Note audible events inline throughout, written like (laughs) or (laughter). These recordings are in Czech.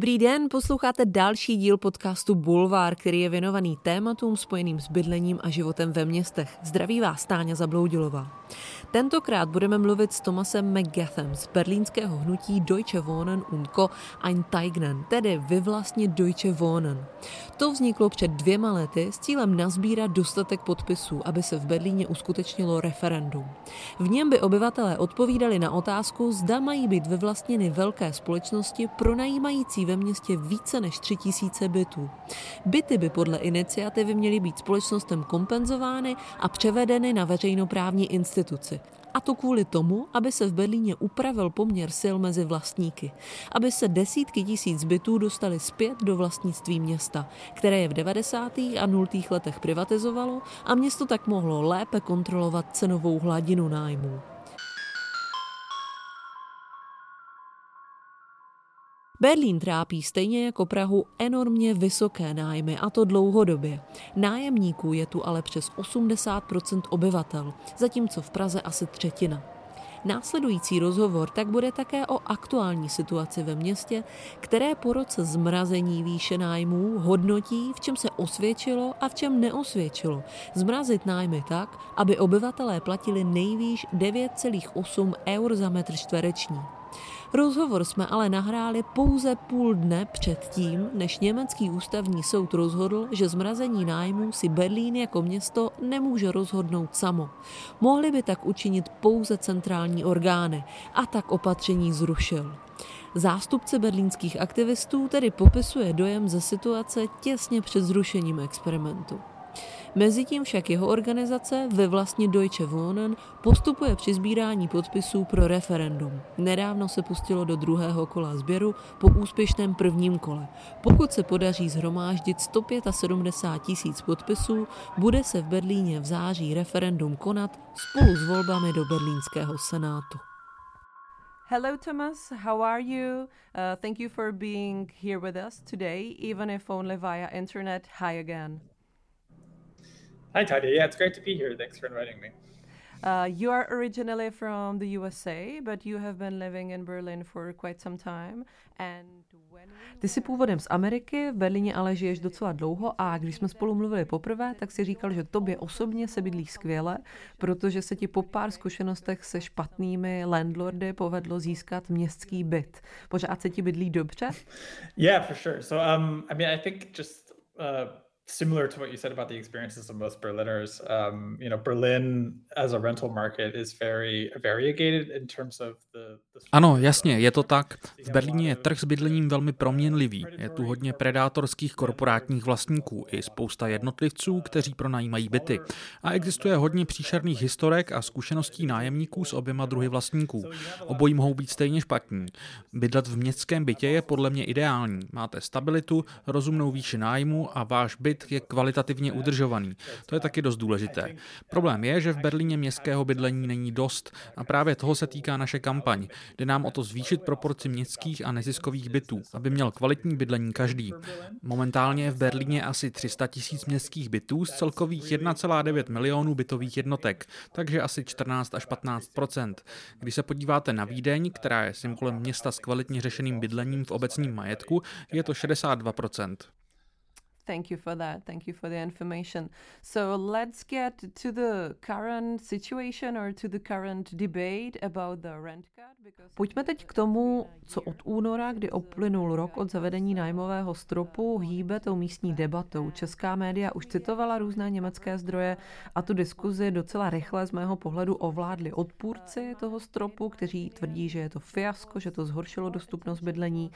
Dobrý den, posloucháte další díl podcastu Bulvár, který je věnovaný tématům spojeným s bydlením a životem ve městech. Zdraví vás Táňa Zabloudilová. Tentokrát budeme mluvit s Tomasem McGathem z berlínského hnutí Deutsche Wohnen und Co. ein Teignen, tedy vyvlastnit Deutsche Wohnen. To vzniklo před dvěma lety s cílem nazbírat dostatek podpisů, aby se v Berlíně uskutečnilo referendum. V něm by obyvatelé odpovídali na otázku, zda mají být vyvlastněny velké společnosti pronajímající ve městě více než 3000 bytů. Byty by podle iniciativy měly být společnostem kompenzovány a převedeny na veřejnoprávní instituci. A to kvůli tomu, aby se v Berlíně upravil poměr sil mezi vlastníky. Aby se desítky tisíc bytů dostaly zpět do vlastnictví města, které je v 90. a 0. letech privatizovalo a město tak mohlo lépe kontrolovat cenovou hladinu nájmů. Berlín trápí stejně jako Prahu enormně vysoké nájmy, a to dlouhodobě. Nájemníků je tu ale přes 80% obyvatel, zatímco v Praze asi třetina. Následující rozhovor tak bude také o aktuální situaci ve městě, které po roce zmrazení výše nájmů hodnotí, v čem se osvědčilo a v čem neosvědčilo. Zmrazit nájmy tak, aby obyvatelé platili nejvýš 9,8 eur za metr čtvereční. Rozhovor jsme ale nahráli pouze půl dne před tím, než německý ústavní soud rozhodl, že zmrazení nájmů si Berlín jako město nemůže rozhodnout samo. Mohli by tak učinit pouze centrální orgány a tak opatření zrušil. Zástupce berlínských aktivistů tedy popisuje dojem ze situace těsně před zrušením experimentu. Mezitím však jeho organizace ve vlastně Deutsche Wohnen postupuje při sbírání podpisů pro referendum. Nedávno se pustilo do druhého kola sběru po úspěšném prvním kole. Pokud se podaří zhromáždit 175 tisíc podpisů, bude se v Berlíně v září referendum konat spolu s volbami do berlínského senátu. Hello, Thomas. How are you? Uh, thank you for being here with us today, even if only via internet. Hi again. Hi, Tadia. Yeah, it's great to be here. Thanks for inviting me. Uh, you are originally from the USA, but you have been living in Berlin for quite some time. And Ty jsi původem z Ameriky, v Berlíně ale žiješ docela dlouho a když jsme spolu mluvili poprvé, tak si říkal, že tobě osobně se bydlí skvěle, protože se ti po pár zkušenostech se špatnými landlordy povedlo získat městský byt. Pořád se ti bydlí dobře? (laughs) Yeah, for sure. So um, I mean, I think just uh, similar to what you said about the experiences of most Berliners, um, you know, Berlin as a rental market is very variegated in terms of the, the Ano, jasně, je to tak. V Berlíně je trh s bydlením velmi proměnlivý. Je tu hodně predátorských korporátních vlastníků i spousta jednotlivců, kteří pronajímají byty. A existuje hodně příšerných historek a zkušeností nájemníků s oběma druhy vlastníků. Obojí mohou být stejně špatní. Bydlet v městském bytě je podle mě ideální. Máte stabilitu, rozumnou výši nájmu a váš byt byt je kvalitativně udržovaný. To je taky dost důležité. Problém je, že v Berlíně městského bydlení není dost a právě toho se týká naše kampaň. Jde nám o to zvýšit proporci městských a neziskových bytů, aby měl kvalitní bydlení každý. Momentálně je v Berlíně asi 300 tisíc městských bytů z celkových 1,9 milionů bytových jednotek, takže asi 14 až 15 Když se podíváte na Vídeň, která je symbolem města s kvalitně řešeným bydlením v obecním majetku, je to 62 Thank you for that. Thank you for the information. So let's get to the current situation or to the current debate about the rent cut. Pojďme teď k tomu, co od února, kdy uplynul rok od zavedení nájmového stropu, hýbe tou místní debatou. Česká média už citovala různé německé zdroje a tu diskuzi docela rychle z mého pohledu ovládli odpůrci toho stropu, kteří tvrdí, že je to fiasko, že to zhoršilo dostupnost bydlení.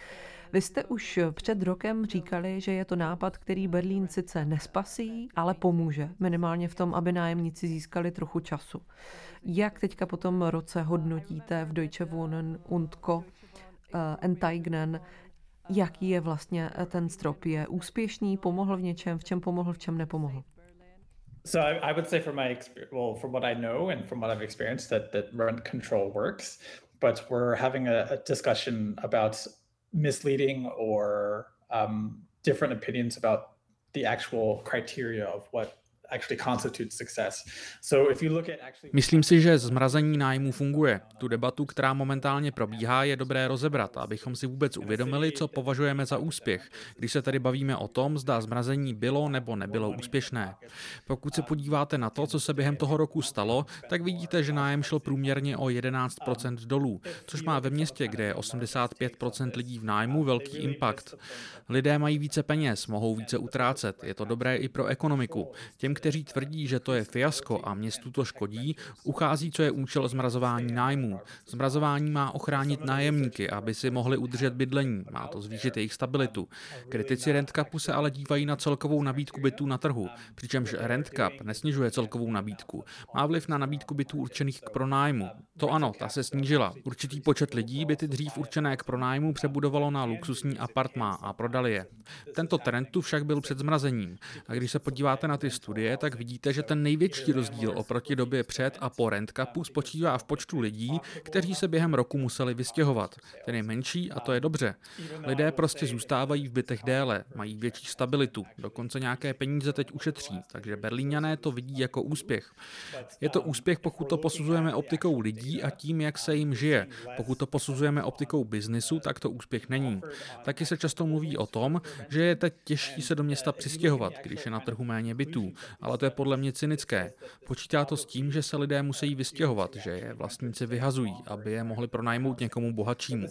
Vy jste už před rokem říkali, že je to nápad, který Berlín sice nespasí, ale pomůže, minimálně v tom, aby nájemníci získali trochu času. Jak teďka po tom roce hodnotíte v Deutsche Wohnen und Co. Uh, Enteignen, jaký je vlastně ten strop? Je úspěšný, pomohl v něčem, v čem pomohl, v čem nepomohl? So I, I would say from my experience, well, from what I know and from what I've experienced, that that rent control works. But we're having a, a discussion about misleading or um, different opinions about the actual criteria of what Myslím si, že zmrazení nájmu funguje. Tu debatu, která momentálně probíhá, je dobré rozebrat, abychom si vůbec uvědomili, co považujeme za úspěch, když se tady bavíme o tom, zda zmrazení bylo nebo nebylo úspěšné. Pokud se podíváte na to, co se během toho roku stalo, tak vidíte, že nájem šel průměrně o 11% dolů, což má ve městě, kde je 85% lidí v nájmu, velký impact. Lidé mají více peněz, mohou více utrácet, je to dobré i pro ekonomiku. Těm, kteří tvrdí, že to je fiasko a městu to škodí, uchází, co je účel zmrazování nájmů. Zmrazování má ochránit nájemníky, aby si mohli udržet bydlení, má to zvýšit jejich stabilitu. Kritici rentkapu se ale dívají na celkovou nabídku bytů na trhu, přičemž rentcap nesnižuje celkovou nabídku. Má vliv na nabídku bytů určených k pronájmu. To ano, ta se snížila. Určitý počet lidí byty dřív určené k pronájmu přebudovalo na luxusní apartmá a prodali je. Tento trend tu však byl před zmrazením. A když se podíváte na ty studie, tak vidíte, že ten největší rozdíl oproti době před a po rentkapu spočívá v počtu lidí, kteří se během roku museli vystěhovat. Ten je menší a to je dobře. Lidé prostě zůstávají v bytech déle, mají větší stabilitu, dokonce nějaké peníze teď ušetří, takže Berlíňané to vidí jako úspěch. Je to úspěch, pokud to posuzujeme optikou lidí a tím, jak se jim žije. Pokud to posuzujeme optikou biznisu, tak to úspěch není. Taky se často mluví o tom, že je teď těžší se do města přistěhovat, když je na trhu méně bytů, ale to je podle mě cynické. Počítá to s tím, že se lidé musí vystěhovat, že je vlastníci vyhazují, aby je mohli pronajmout někomu bohatšímu.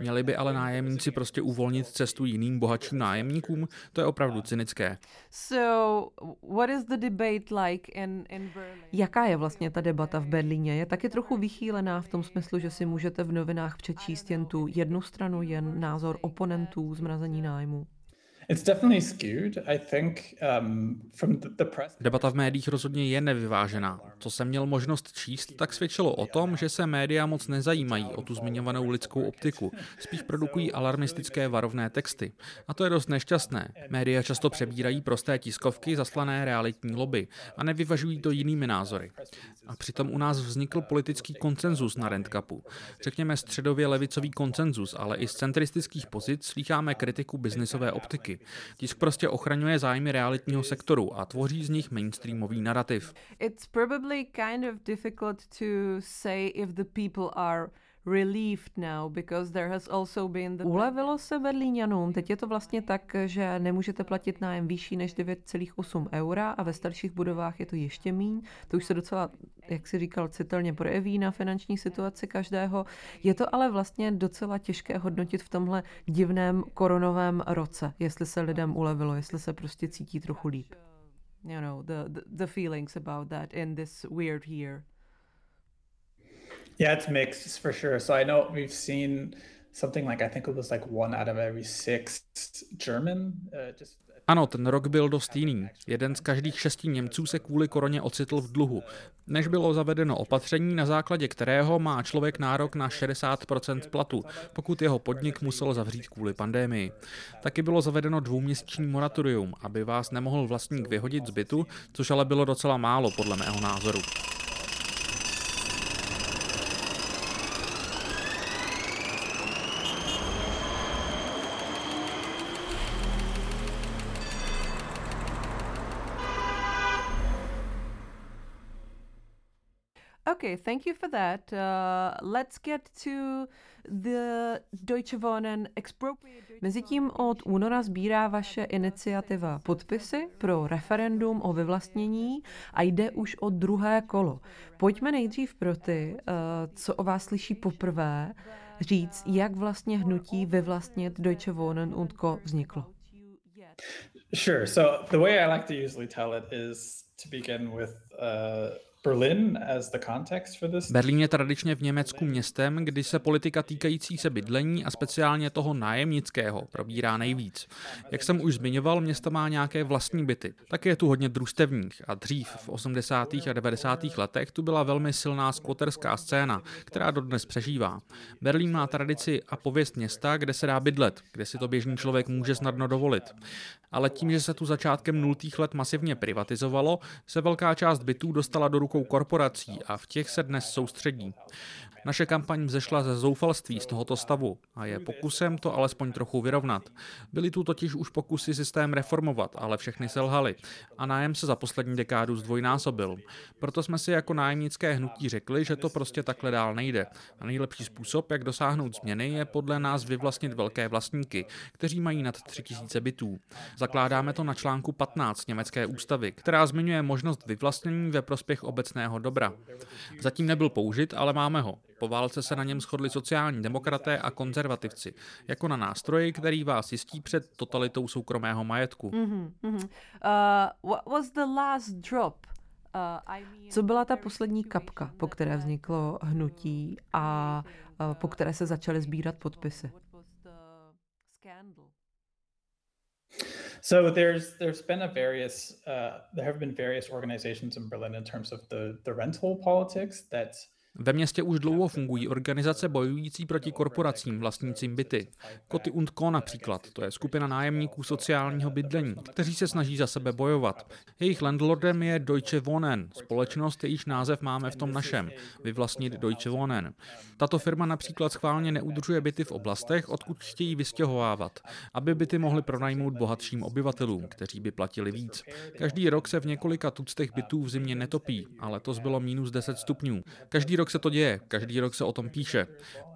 Měli by ale nájemníci prostě uvolnit cestu jiným bohatším nájemníkům, to je opravdu cynické. So, what is the debate like in, in Berlin? Jaká je vlastně ta debata v Berlíně? Je taky trochu vychýlená v tom smyslu, že si můžete v novinách přečíst jen tu jednu stranu, jen názor oponentů zmrazení nájmu. Debata v médiích rozhodně je nevyvážená. Co jsem měl možnost číst, tak svědčilo o tom, že se média moc nezajímají o tu zmiňovanou lidskou optiku. Spíš produkují alarmistické varovné texty. A to je dost nešťastné. Média často přebírají prosté tiskovky zaslané realitní lobby a nevyvažují to jinými názory. A přitom u nás vznikl politický koncenzus na Rentkapu. Řekněme středově levicový koncenzus, ale i z centristických pozic slýcháme kritiku biznisové optiky. Tisk prostě ochraňuje zájmy realitního sektoru a tvoří z nich mainstreamový narrativ. It's probably kind of difficult to say if the people are relieved now because there has also been the... Ulevilo se Berlíňanům. Teď je to vlastně tak, že nemůžete platit nájem výšší než 9,8 eura a ve starších budovách je to ještě míň. To už se docela, jak si říkal, citelně projeví na finanční situaci každého. Je to ale vlastně docela těžké hodnotit v tomhle divném koronovém roce, jestli se lidem ulevilo, jestli se prostě cítí trochu líp. You know, the, the, the feelings about that in this weird year. Yeah, it's mixed for sure. So I know we've seen something like I think it was like one out of every six German uh, just (laughs) ano, ten rok byl dost jiný. Jeden z každých šesti Němců se kvůli koroně ocitl v dluhu. Než bylo zavedeno opatření, na základě kterého má člověk nárok na 60% platu, pokud jeho podnik musel zavřít kvůli pandémii. Taky bylo zavedeno dvouměsíční moratorium, aby vás nemohl vlastník vyhodit z bytu, což ale bylo docela málo podle mého názoru. Okay, thank you for that. Uh, let's get to the Deutsche Wohnen expropriate. Mezitím od února sbírá vaše iniciativa podpisy pro referendum o vyvlastnění a jde už o druhé kolo. Pojďme nejdřív pro ty, uh, co o vás slyší poprvé, říct, jak vlastně hnutí vyvlastnit Deutsche Wohnen und Co. vzniklo. Sure. So the way I like to usually tell it is to begin with uh, Berlín je tradičně v Německu městem, kdy se politika týkající se bydlení a speciálně toho nájemnického probírá nejvíc. Jak jsem už zmiňoval, město má nějaké vlastní byty. Tak je tu hodně družstevních a dřív v 80. a 90. letech tu byla velmi silná skvoterská scéna, která dodnes přežívá. Berlín má tradici a pověst města, kde se dá bydlet, kde si to běžný člověk může snadno dovolit. Ale tím, že se tu začátkem nultých let masivně privatizovalo, se velká část bytů dostala do rukou rukou korporací a v těch se dnes soustředí. Naše kampaň vzešla ze zoufalství z tohoto stavu a je pokusem to alespoň trochu vyrovnat. Byly tu totiž už pokusy systém reformovat, ale všechny selhaly a nájem se za poslední dekádu zdvojnásobil. Proto jsme si jako nájemnické hnutí řekli, že to prostě takhle dál nejde. A nejlepší způsob, jak dosáhnout změny, je podle nás vyvlastnit velké vlastníky, kteří mají nad 3000 bytů. Zakládáme to na článku 15 německé ústavy, která zmiňuje možnost vyvlastnění ve prospěch obecného dobra. Zatím nebyl použit, ale máme ho. Po válce se na něm shodli sociální demokraté a konzervativci, jako na nástroji, který vás jistí před totalitou soukromého majetku. Mm-hmm, mm-hmm. Uh, what was the last drop? Uh, Co byla ta poslední kapka, po které vzniklo hnutí a uh, po které se začaly sbírat podpisy? So there's there's been a various uh, there have been various organizations in Berlin in terms of the the rental politics that ve městě už dlouho fungují organizace bojující proti korporacím vlastnícím byty. Koty und Co například, to je skupina nájemníků sociálního bydlení, kteří se snaží za sebe bojovat. Jejich landlordem je Deutsche Wohnen, společnost, jejíž název máme v tom našem, vyvlastnit Deutsche Wohnen. Tato firma například schválně neudržuje byty v oblastech, odkud chtějí vystěhovávat, aby byty mohly pronajmout bohatším obyvatelům, kteří by platili víc. Každý rok se v několika tuctech bytů v zimě netopí, ale to bylo minus 10 stupňů. Každý rok rok se to děje, každý rok se o tom píše.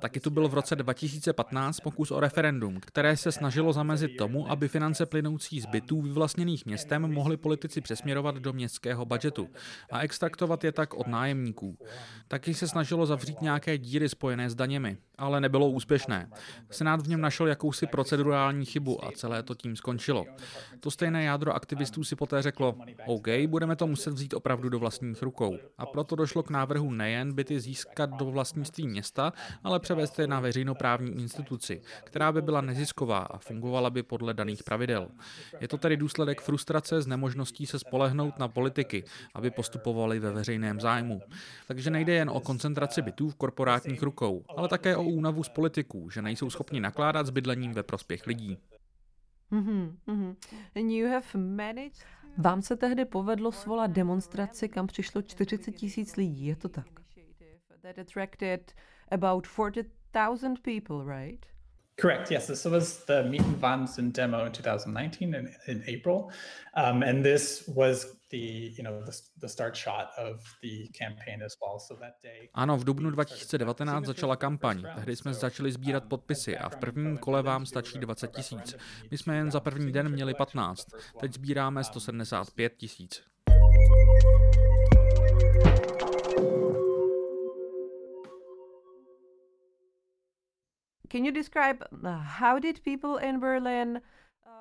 Taky tu byl v roce 2015 pokus o referendum, které se snažilo zamezit tomu, aby finance plynoucí z bytů vyvlastněných městem mohly politici přesměrovat do městského budžetu a extraktovat je tak od nájemníků. Taky se snažilo zavřít nějaké díry spojené s daněmi, ale nebylo úspěšné. Senát v něm našel jakousi procedurální chybu a celé to tím skončilo. To stejné jádro aktivistů si poté řeklo, OK, budeme to muset vzít opravdu do vlastních rukou. A proto došlo k návrhu nejen byty získat do vlastnictví města, ale převést je na veřejnoprávní instituci, která by byla nezisková a fungovala by podle daných pravidel. Je to tedy důsledek frustrace z nemožností se spolehnout na politiky, aby postupovali ve veřejném zájmu. Takže nejde jen o koncentraci bytů v korporátních rukou, ale také o únavu z politiků, že nejsou schopni nakládat s bydlením ve prospěch lidí. Mm-hmm, mm-hmm. And you have managed... Vám se tehdy povedlo svolat demonstraci, kam přišlo 40 tisíc lidí, je to tak? That attracted about 40,000 people, right? Correct. Yes, this was the Mieten Wahnsinn demo in 2019 in, in April, um, and this was the you know the, the start shot of the campaign as well. So that day. Ano, v dubnu 2019 začala kampaň. Tehdy jsme začali sbírat podpisy a v prvním kole vám stačí 20 tisíc. My jsme jen za první den měli 15. Teď sbíráme 175 tisíc. Can you describe uh, how did people in Berlin uh,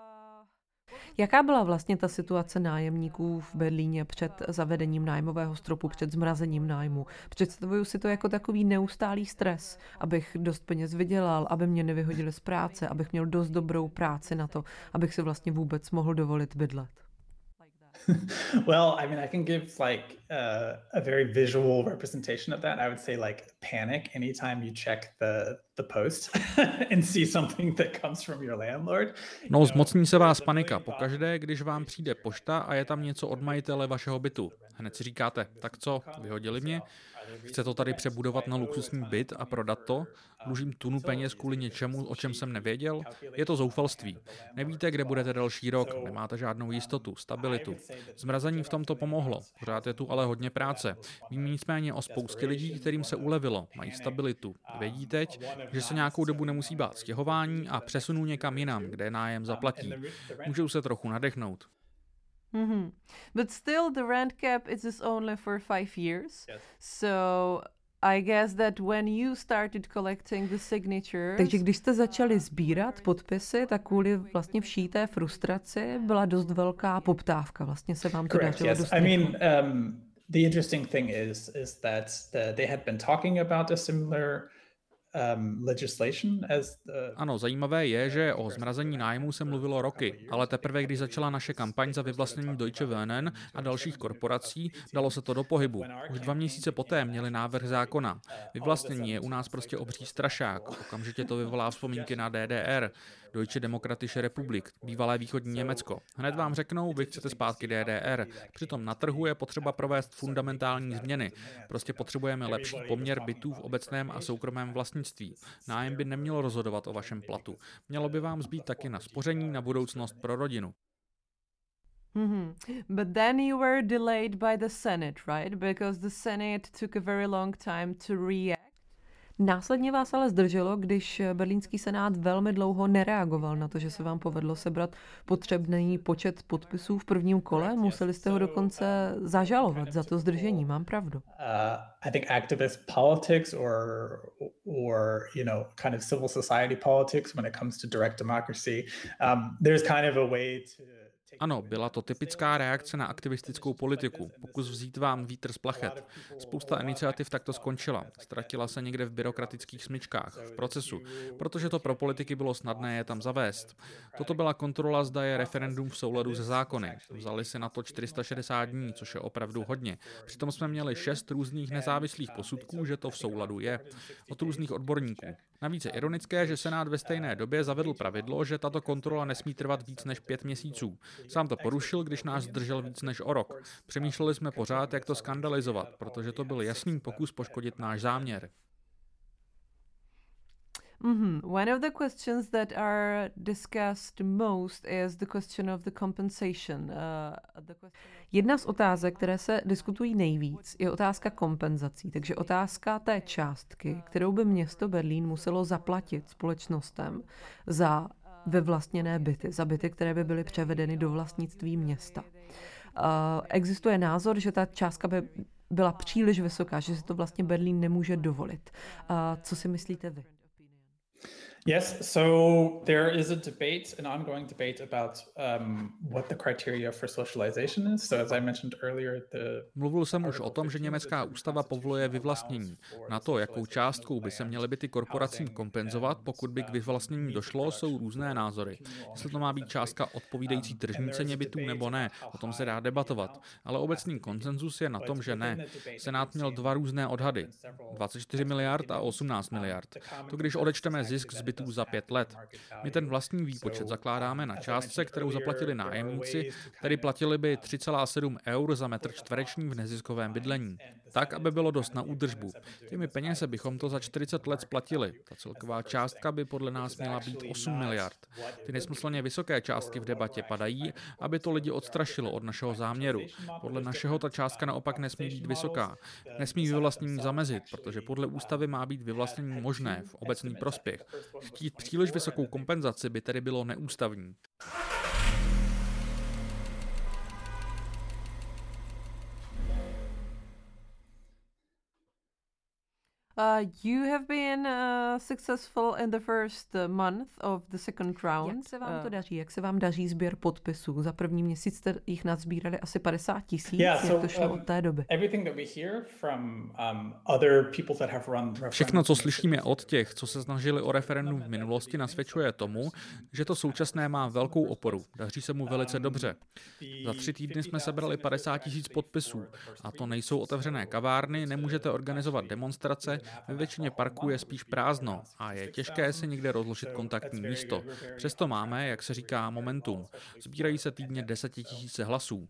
Jaká byla vlastně ta situace nájemníků v Berlíně před zavedením nájmového stropu, před zmrazením nájmu? Představuju si to jako takový neustálý stres, abych dost peněz vydělal, aby mě nevyhodili z práce, abych měl dost dobrou práci na to, abych si vlastně vůbec mohl dovolit bydlet. (laughs) well, I mean, I can give like uh, a very visual representation of that. I would say like panic anytime you check the the post (laughs) and see something that comes from your landlord. No, zmocní se vás panika pokaždé, když vám přijde pošta a je tam něco od majitele vašeho bytu. Hned si říkáte, tak co, vyhodili mě? Chce to tady přebudovat na luxusní byt a prodat to? Dlužím tunu peněz kvůli něčemu, o čem jsem nevěděl? Je to zoufalství. Nevíte, kde budete další rok, nemáte žádnou jistotu, stabilitu. Zmrazení v tomto pomohlo, pořád je tu ale hodně práce. Vím nicméně o spoustě lidí, kterým se ulevilo, mají stabilitu. Vědí teď, že se nějakou dobu nemusí bát stěhování a přesunou někam jinam, kde nájem zaplatí. Můžou se trochu nadechnout. Mm-hmm. But still, the rent cap is only for five years. Yes. So I guess that when you started collecting the signatures... Takže když jste začali sbírat podpisy, tak kvůli vlastně vší té frustraci byla dost velká poptávka. Vlastně se vám to dařilo yes. I mean, um, the interesting thing is, is that the, they had been talking about a similar ano, zajímavé je, že o zmrazení nájmu se mluvilo roky, ale teprve když začala naše kampaň za vyvlastnění Deutsche Wohnen a dalších korporací, dalo se to do pohybu. Už dva měsíce poté měli návrh zákona. Vyvlastnění je u nás prostě obří strašák. Okamžitě to vyvolá (laughs) vzpomínky na DDR, Deutsche Demokratische Republik, bývalé východní Německo. Hned vám řeknou, vy chcete zpátky DDR. Přitom na trhu je potřeba provést fundamentální změny. Prostě potřebujeme lepší poměr bytů v obecném a soukromém vlastnictví. Nájem by nemělo rozhodovat o vašem platu. Mělo by vám zbýt taky na spoření na budoucnost pro rodinu. Mm-hmm. But then you were delayed by the Senate, right? Because the Senate took a very long time to react. Následně vás ale zdrželo, když berlínský senát velmi dlouho nereagoval na to, že se vám povedlo sebrat potřebný počet podpisů v prvním kole. Museli jste ho dokonce zažalovat za to zdržení. Mám pravdu. Uh, I think activist politics or or you know kind of civil society politics when it comes to direct democracy. Um, there's kind of a way to ano, byla to typická reakce na aktivistickou politiku, pokus vzít vám vítr z plachet. Spousta iniciativ takto skončila. Ztratila se někde v byrokratických smyčkách, v procesu, protože to pro politiky bylo snadné je tam zavést. Toto byla kontrola, zda je referendum v souladu se zákony. Vzali si na to 460 dní, což je opravdu hodně. Přitom jsme měli šest různých nezávislých posudků, že to v souladu je, od různých odborníků. Navíc je ironické, že Senát ve stejné době zavedl pravidlo, že tato kontrola nesmí trvat víc než pět měsíců. Sám to porušil, když nás zdržel víc než o rok. Přemýšleli jsme pořád, jak to skandalizovat, protože to byl jasný pokus poškodit náš záměr. Mm-hmm. One of the questions that are discussed most is the question of the compensation. Uh. Jedna z otázek, které se diskutují nejvíc, je otázka kompenzací. Takže otázka té částky, kterou by město Berlín muselo zaplatit společnostem za vyvlastněné byty, za byty, které by byly převedeny do vlastnictví města. Uh, existuje názor, že ta částka by byla příliš vysoká, že si to vlastně Berlín nemůže dovolit. Uh, co si myslíte vy? Yes, so there is a debate, an ongoing debate about um, what the criteria for socialization is. So as I mentioned earlier, the Mluvil jsem už o tom, že německá ústava povoluje vyvlastnění. Na to, jakou částkou by se měly byty korporacím kompenzovat, pokud by k vyvlastnění došlo, jsou různé názory. Jestli to má být částka odpovídající tržní ceně bytů nebo ne, o tom se dá debatovat. Ale obecný konsenzus je na tom, že ne. Senát měl dva různé odhady. 24 miliard a 18 miliard. To když odečteme zisk z bytů za pět let. My ten vlastní výpočet zakládáme na částce, kterou zaplatili nájemníci, tedy platili by 3,7 eur za metr čtvereční v neziskovém bydlení. Tak, aby bylo dost na údržbu. Těmi peněze bychom to za 40 let splatili. Ta celková částka by podle nás měla být 8 miliard. Ty nesmyslně vysoké částky v debatě padají, aby to lidi odstrašilo od našeho záměru. Podle našeho ta částka naopak nesmí být vysoká. Nesmí vyvlastnění zamezit, protože podle ústavy má být vyvlastnění možné v obecný prospěch. Chtít příliš vysokou kompenzaci by tedy bylo neústavní. Uh, you have been uh, successful in the first uh, month of the second round. Jak se vám to uh, daří? Jak se vám daří sběr podpisů? Za první měsíc jste jich nazbírali asi 50 tisíc. Yeah, Jak to šlo um, od té doby? Um, Všechno, co slyšíme od těch, co se snažili o referendum v minulosti, nasvědčuje tomu, že to současné má velkou oporu. Daří se mu velice dobře. Za tři týdny jsme sebrali 50 tisíc podpisů. A to nejsou otevřené kavárny, nemůžete organizovat demonstrace, ve většině parků je spíš prázdno a je těžké si někde rozložit kontaktní místo. Přesto máme, jak se říká, momentum. Sbírají se týdně desetitisíce hlasů.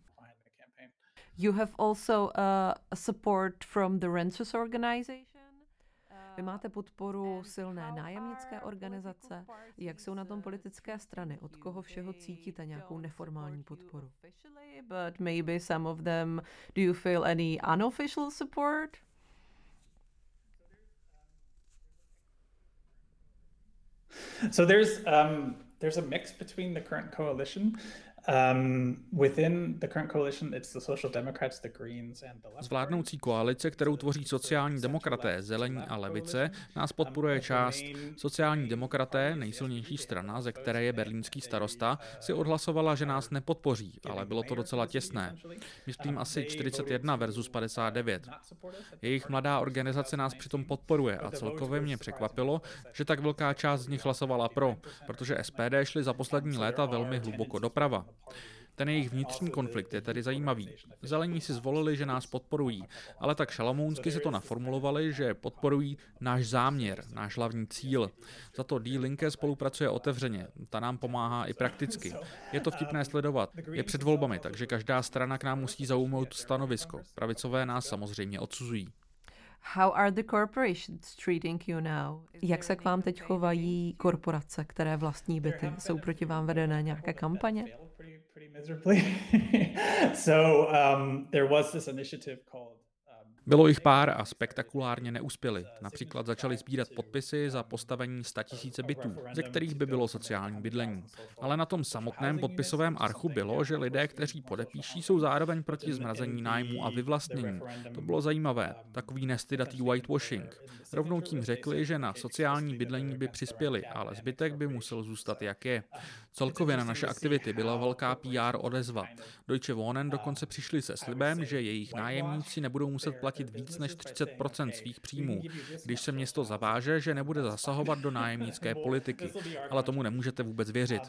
You have also uh, support from the renters organization? Vy máte podporu silné nájemnické organizace. Jak jsou na tom politické strany? Od koho všeho cítíte nějakou neformální podporu? But maybe some of them, do you feel any unofficial support? So there's um, there's a mix between the current coalition. Z vládnoucí koalice, kterou tvoří sociální demokraté, zelení a levice, nás podporuje část. Sociální demokraté, nejsilnější strana, ze které je berlínský starosta, si odhlasovala, že nás nepodpoří, ale bylo to docela těsné. Myslím asi 41 versus 59. Jejich mladá organizace nás přitom podporuje a celkově mě překvapilo, že tak velká část z nich hlasovala pro, protože SPD šli za poslední léta velmi hluboko doprava. Ten jejich vnitřní konflikt je tedy zajímavý. Zelení si zvolili, že nás podporují, ale tak šalamounsky se to naformulovali, že podporují náš záměr, náš hlavní cíl. Za to D. Linke spolupracuje otevřeně, ta nám pomáhá i prakticky. Je to vtipné sledovat. Je před volbami, takže každá strana k nám musí zaujmout stanovisko. Pravicové nás samozřejmě odsuzují. How are the corporations treating you now? Jak se k vám teď chovají korporace, které vlastní byty? Jsou proti vám vedené nějaké kampaně? (laughs) so um, there was this initiative called bylo jich pár a spektakulárně neuspěli. Například začali sbírat podpisy za postavení 100 tisíce bytů, ze kterých by bylo sociální bydlení. Ale na tom samotném podpisovém archu bylo, že lidé, kteří podepíší, jsou zároveň proti zmrazení nájmu a vyvlastnění. To bylo zajímavé, takový nestydatý whitewashing. Rovnou tím řekli, že na sociální bydlení by přispěli, ale zbytek by musel zůstat jak je. Celkově na naše aktivity byla velká PR odezva. Deutsche Wohnen dokonce přišli se slibem, že jejich nájemníci nebudou muset platit víc než 30 svých příjmů, když se město zaváže, že nebude zasahovat do nájemnické politiky. Ale tomu nemůžete vůbec věřit.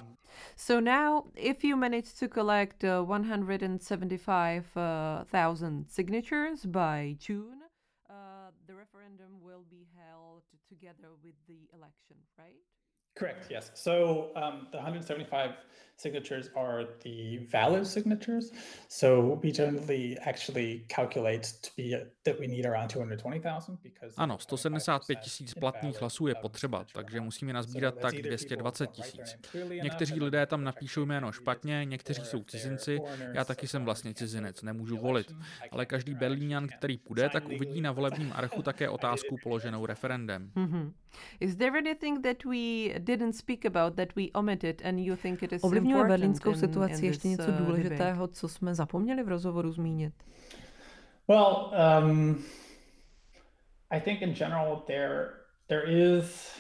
So now, if you manage to collect 175,000 uh, signatures by June, uh, the referendum will be held together with the election, right? Correct, yes. So um, the 175 signatures are the valid signatures. So we generally actually calculate to be that we need around 220,000 because Ano, 175 tisíc platných hlasů je potřeba, takže musíme nazbírat tak 220 tisíc. Někteří lidé tam napíšou jméno špatně, někteří jsou cizinci, já taky jsem vlastně cizinec, nemůžu volit. Ale každý Berlíňan, který půjde, tak uvidí na volebním archu také (laughs) otázku položenou referendem. Mm-hmm. Is there anything that we didn't speak about that we omitted and you think it is Ovlivňuje berlínskou situaci ještě něco uh, důležitého, co jsme zapomněli v rozhovoru zmínit? Well, um, I think in general there there is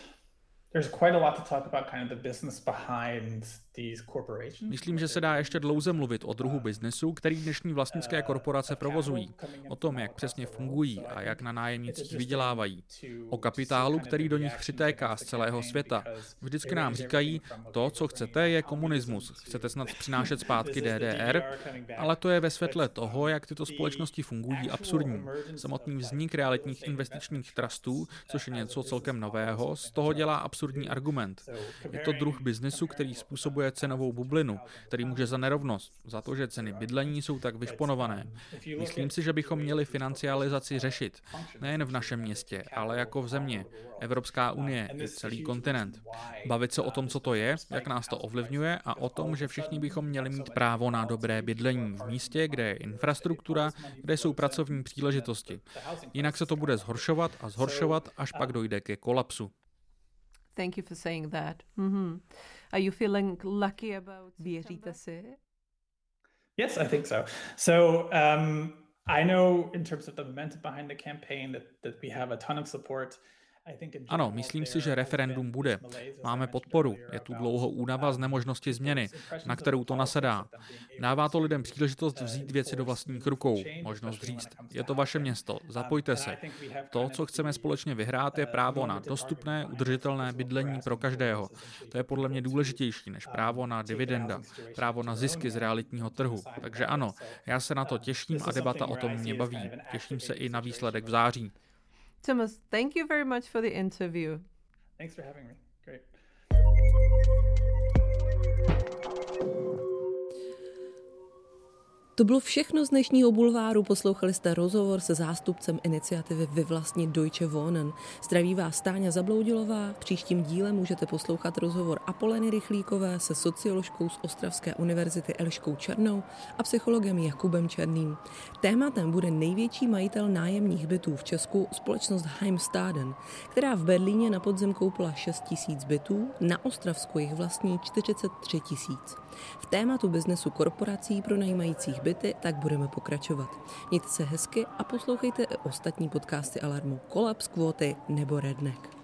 there's quite a lot to talk about kind of the business behind Myslím, že se dá ještě dlouze mluvit o druhu biznesu, který dnešní vlastnické korporace provozují, o tom, jak přesně fungují a jak na nájemnicích vydělávají, o kapitálu, který do nich přitéká z celého světa. Vždycky nám říkají, to, co chcete, je komunismus. Chcete snad (laughs) přinášet zpátky DDR, ale to je ve světle toho, jak tyto společnosti fungují, absurdní. Samotný vznik realitních investičních trustů, což je něco celkem nového, z toho dělá absurdní argument. Je to druh biznesu, který způsobuje způsobuje cenovou bublinu, který může za nerovnost, za to, že ceny bydlení jsou tak vyšponované. Myslím si, že bychom měli financializaci řešit, nejen v našem městě, ale jako v země, Evropská unie i celý kontinent. Bavit se o tom, co to je, jak nás to ovlivňuje a o tom, že všichni bychom měli mít právo na dobré bydlení v místě, kde je infrastruktura, kde jsou pracovní příležitosti. Jinak se to bude zhoršovat a zhoršovat, až pak dojde ke kolapsu. Thank you for saying that. Mm-hmm. Are you feeling lucky about Věříte si? Yes, I think so. So um, I know in terms of the momentum behind the campaign that, that we have a ton of support. Ano, myslím si, že referendum bude. Máme podporu. Je tu dlouho únava z nemožnosti změny, na kterou to nasedá. Dává to lidem příležitost vzít věci do vlastních rukou, možnost říct, je to vaše město, zapojte se. To, co chceme společně vyhrát, je právo na dostupné, udržitelné bydlení pro každého. To je podle mě důležitější než právo na dividenda, právo na zisky z realitního trhu. Takže ano, já se na to těším a debata o tom mě baví. Těším se i na výsledek v září. Thomas, thank you very much for the interview. Thanks for having me. Great. To bylo všechno z dnešního bulváru. Poslouchali jste rozhovor se zástupcem iniciativy Vyvlastnit Deutsche Wohnen. Zdraví vás Stáňa Zabloudilová. Příštím díle můžete poslouchat rozhovor Apoleny Rychlíkové se socioložkou z Ostravské univerzity Eliškou Černou a psychologem Jakubem Černým. Tématem bude největší majitel nájemních bytů v Česku společnost Heimstaden, která v Berlíně na podzem koupila 6 tisíc bytů, na Ostravsku jich vlastní 43 tisíc. V tématu biznesu korporací pronajímajících byty tak budeme pokračovat. Mějte se hezky a poslouchejte ostatní podcasty Alarmu Kolaps, Kvóty nebo Redneck.